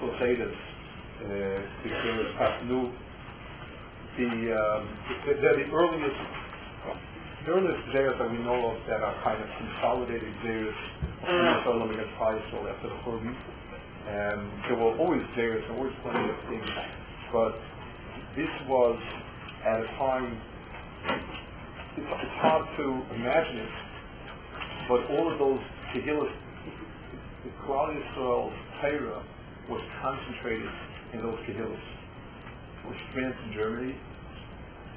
Crusaders, uh, Pasnu, the, um, they're the earliest, the earliest Zayas that we know of that are kind of consolidated Zayas, Jerusalem against Israel after the Churban. Um, there were always Zayas, there were always plenty of things, but this was at a time, it's, it's hard to imagine it, but all of those Kehillah, the Klal Yisrael's Torah was concentrated in those Kehillas, was France in Germany,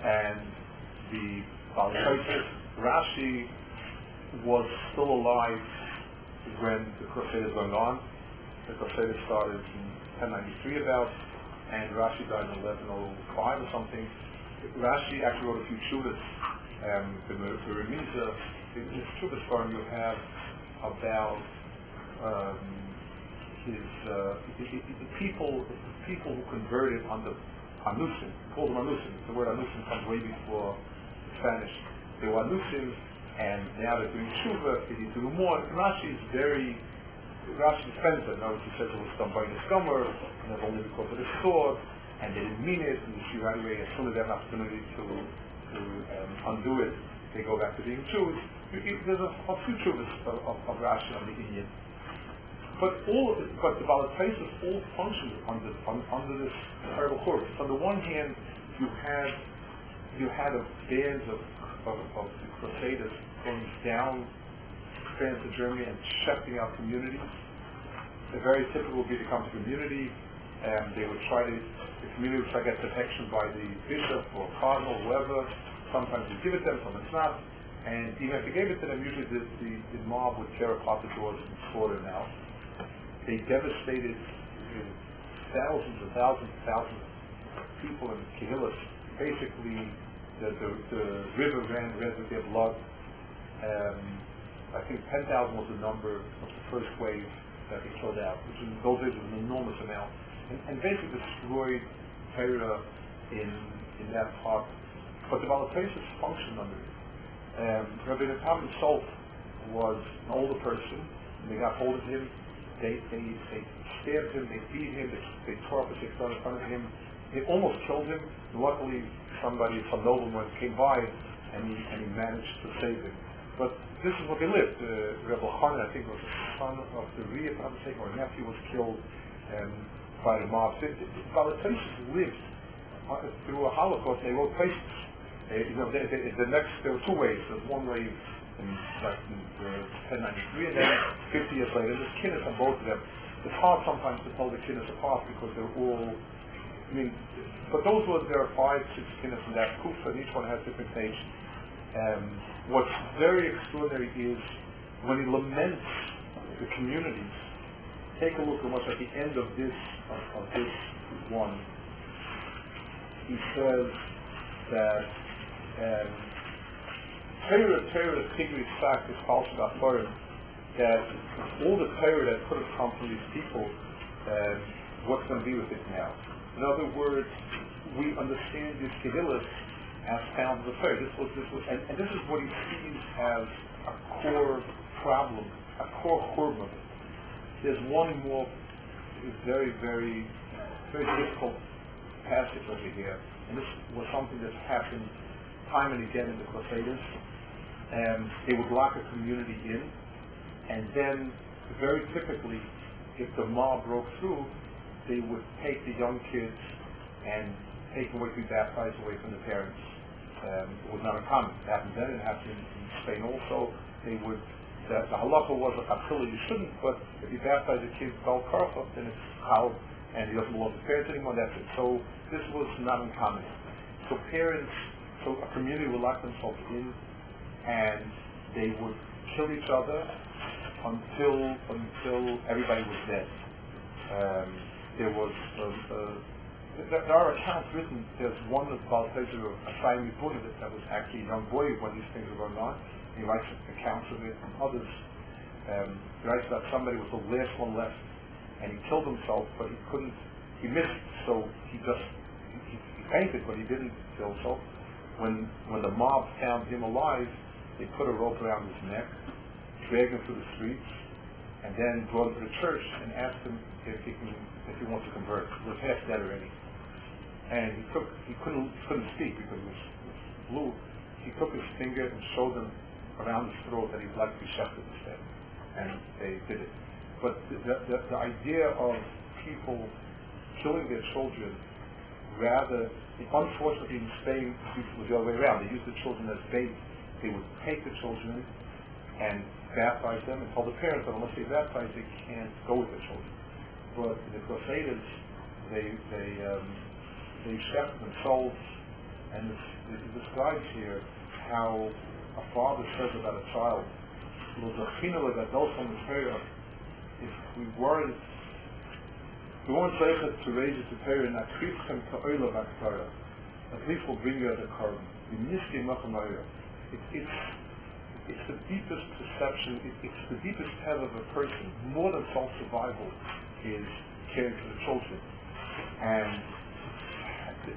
and the Rashi was still alive when the Crusaders went on. The Crusaders started in 1093 about, and Rashi died in 1105 or something. Rashi actually wrote a few chuvas. Um, the, the Remiza, in his chuvas farm you have about um, his, uh, the, the people, the people who converted on the Anusim, called them Anusim. The word Anusim comes way before Spanish. They were Anusim, and now they're doing tshuva, they need to do more. Rashi is very, Rashi defends it. Now he says it was done by the scummer, and it's only because of the sword, and they didn't mean it, and you right away, as soon as they have an opportunity to, to um, undo it, they go back to being Jews. There's a, a few chuvas of, of, of Rashi on the Indian. But all, but the Baalei Tosafos all functions under un, under this terrible course. On the one hand, you had you had a bands of, of, of the Crusaders going down France Germany and shutting out communities. The very typical would be to come to community, and they would try to the community would try to get protection by the bishop or cardinal, whoever. Sometimes they give it them, sometimes not. And even if they gave it to them, usually the, the, the mob would tear apart the doors and slaughter them out they devastated thousands and thousands and thousands of people in Kehillas. Basically, the, the, the river ran red with their blood. Um, I think 10,000 was the number of the first wave that they killed out, which in those days was an enormous amount, and, and basically destroyed Torah in, in that part. But the Baalei Tosafos functioned under it. Um, Rabbeinu Tam himself was an older person, and they got hold of him, they, they, they stabbed him, they beat him, they, they tore up his six in front of him. They almost killed him. Luckily, somebody, some nobleman came by and he, and he managed to save him. But this is what they lived. Uh, Rebbe Khan, I think, was the son of the Ria, if I'm mistaken, or nephew was killed um, by the mob. The, the, lived uh, through a Holocaust. They wrote places. Uh, you know, the, the, the next, there were two ways. There's one wave in, like in uh, 1093, and then 50 years later, there's kinnis on both of them. It's hard sometimes to tell the kinnis apart because they're all, I mean, but those were, there are five, six kinnis in that kufa, and each one has different names. Um, what's very extraordinary is when he laments the communities, take a look at what's at the end of this, of, of this one. He says that um, Torah, Torah, Tigri, Sak, is false about Purim, that all the Torah that come from these people, um, what's going to be with it now? In other words, we understand these Kehillas as found in the Torah. This was, this was, and, and, this is what he sees as a core problem, a core korban. There's one more very, very, very difficult passage over here, and this was something that's happened time and again in the Crusaders. Um, they would lock a community in, and then very typically, if the mob broke through, they would take the young kids and take them away be baptized away from the parents. Um, it was not uncommon. It happened then, it happened in, in Spain also. They would, the, the halacha was a kapila, you shouldn't, but if you baptize a kid bal karfa, then it's how, and he doesn't to the parents anymore, that's it. So this was not uncommon. So parents, a community would lock themselves in, and they would kill each other until until everybody was dead. Um, there was uh, uh, there, there are accounts written. There's one about pleasure of Ephraim Yehuda that, that was actually a young boy when these things were going on. He writes accounts of it, and others. Um, he writes that somebody was the last one left, and he killed himself, but he couldn't. He missed, so he just he, he fainted, but he didn't kill himself. When when the mob found him alive, they put a rope around his neck, dragged him through the streets, and then brought him to the church and asked him if he can, if he wants to convert. He was half dead already, and he took he couldn't he couldn't speak because it was, was blue. He took his finger and showed them around his throat that he'd like to be shechted instead, and they did it. But the, the, the idea of people killing their children rather, unfortunately in Spain, it was the other way around. They used the children as bait. They would take the children and baptize them and tell the parents that unless they baptize, they can't go with the children. But the Crusaders, they they um, they shechted themselves, and this, it describes here how a father says about a child, if we weren't we able to raise it to Torah and akrivchem ka'oila b'aktorah. At least we'll bring you a korban. It, it's, it's the deepest perception, it, it's the deepest head of a person, more than self-survival, is caring for the children. And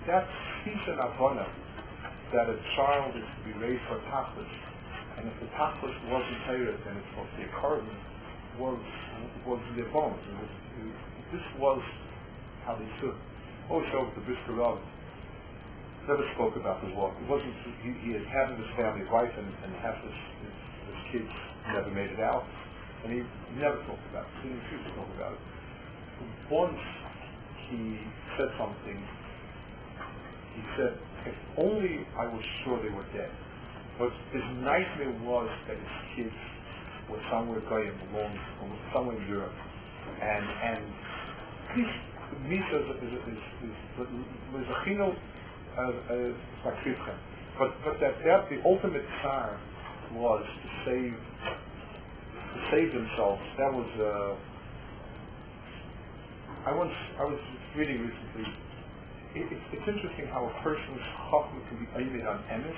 that speaks an avana that a child is to be raised for tachlis. And if the tachlis wasn't Torah, then it's supposed to be a korban, was, was the bones. This was how they stood. Oh, Always showed the Brisker Rav never spoke about the war. It wasn't, he, he had his family wife and, and half his, his, his kids never made it out. And he never talked about it. He choose to talk about it. Once he said something, he said, if only I was sure they were dead. But his nightmare was that his kids were somewhere going belonged somewhere in Europe. And, and Misa is, is, is, is, sakrifchem. But, but that, that the ultimate tsar was to save, to save themselves. That was, uh, I once, I was reading recently, it, it's, it's interesting how a person's chachma can be aimed on emes,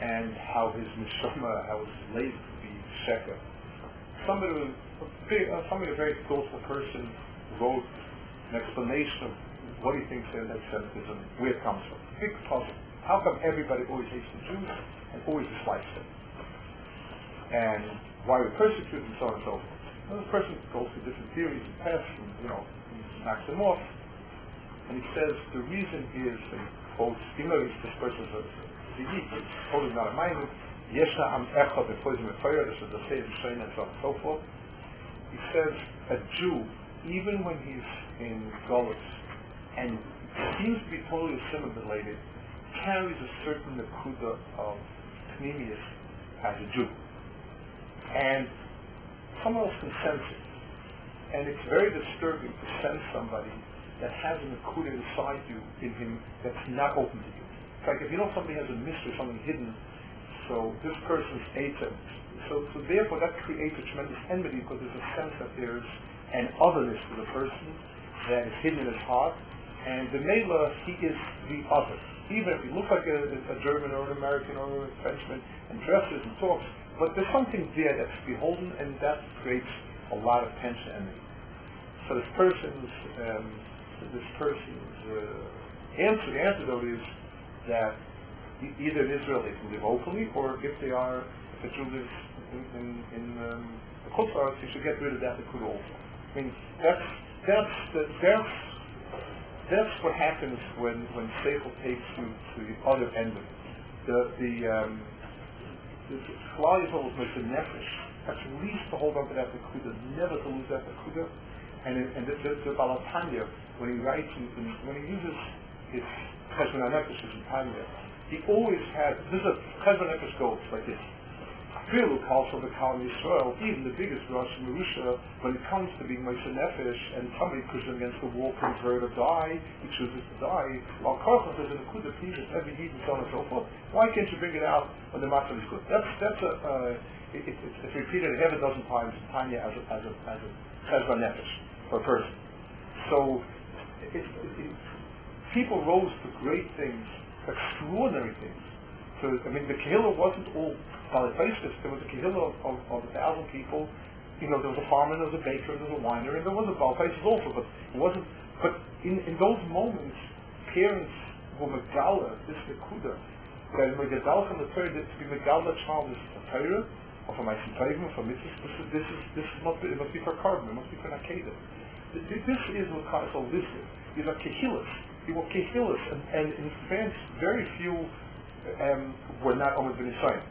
and how his neshama, how his lazy sheker. Somebody, uh, somebody, a very thoughtful person, wrote an explanation of what he thinks anti-Semitism, where it comes from. Big puzzle. How come everybody always hates the Jews and always dislikes them? And why we persecute and so on and so forth. Well, the person goes through different theories and tests and, you know, knocks them off. And he says the reason is, and quotes, even though this person is a unique, it's totally not a mind, Yesha am echa b'poizim b'fire, this is the same strain and so on and so forth. He says a Jew, even when he's in Golis, and seems to be totally assimilated, carries a certain nakuda of Pneumius as a Jew. And someone else can sense it. And it's very disturbing to sense somebody that has a nakuda inside you, in him, that's not open to you. In fact, if you know somebody has a mystery, something hidden, so this person's Eitzim. So, so therefore that creates a tremendous enmity because there's a sense that there's an otherness to the person that is hidden in his heart, and the Mela, he is the other. Even if he looks like a, a, German or an American or a Frenchman and dresses and talks, but there's something there that's beholden and that creates a lot of tension and so this person's um, this person's uh, answer, the antidote is that either in Israel they can live openly, or if they are, if a Jew in, in, in um, you should get rid of that Nakuda also. I mean, that's, that's, that's that's what happens when when Seichel takes you to the other end of it. The the um, the Klal Yisrael the nefesh. At least to hold on to that nekuda, never to lose that nekuda. And and the, the, the Baal HaTanya, when he writes and when he uses his Cheshbon Nefesh in Tanya, he always Cheshbon Nefesh goes like this. Filu calls for the Klal Yisrael, even the biggest Rosh Merusha, when it comes to being moser nefesh, and somebody pushes him against the wall, convert to die, he chooses to die. While Karchel says in the Kudah Pishas, every Yid and so on and so forth, why can't you bring it out when the matzah is good? That's, that's a, uh, it, it, it's repeated half a dozen times Tanya as a, as a, as a Cheshbon Nefesh for person. So, it, people rose to great things, extraordinary things. So, I mean, the Kehillah wasn't all Polythesis, there was a kahila of, of, of, a thousand people. You know, there was a farmer, there was a baker, there was a winer, and there was a Polythesis also, but it wasn't, but in, in those moments, parents were Megala, this Nekuda, that Megadal from the Torah, to be Megala child is a Torah, or Sintayim, or for mitzvahs, this is, this is, this is not, it must be for korban, it must be for Nakeda. This is what Kaisel listed. These are Kehillas. They were Kehillas, and, and in France, very few um, were not almost been Israel.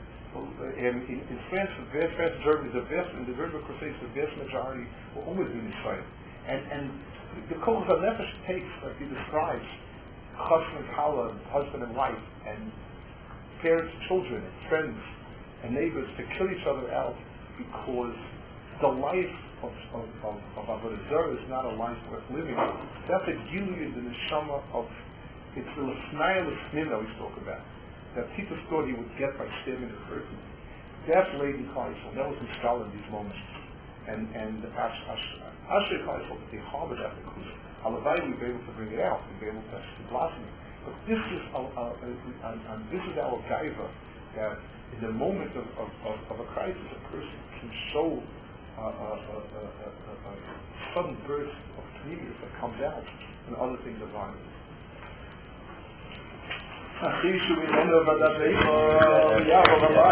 In, in, in France, the vast, vast majority, the vast, in the German Crusades, the vast majority were always been Israel. And, and the Kol Nefesh takes, like he describes, husband and Kala, husband and wife, and parents, children, and friends, and neighbors to kill each other out because the life of, of, of, of Avodah Zarah is not a life worth living. That's a gilui in the neshama of, it's the l'snaya l'snim that we spoke about. That Titus thought he would get by stabbing a person. That's Lady Kaisel. That was installed in these moments. And, and Asher Kaisel, that they harbored that because Halavai we'd be able to bring it out, we'd be able to, to blossom. But this is, uh, a, this is our gaiva, that in the moment of, of, of, of a crisis, a person can show a, sudden burst of genius that comes out, and other things are gone.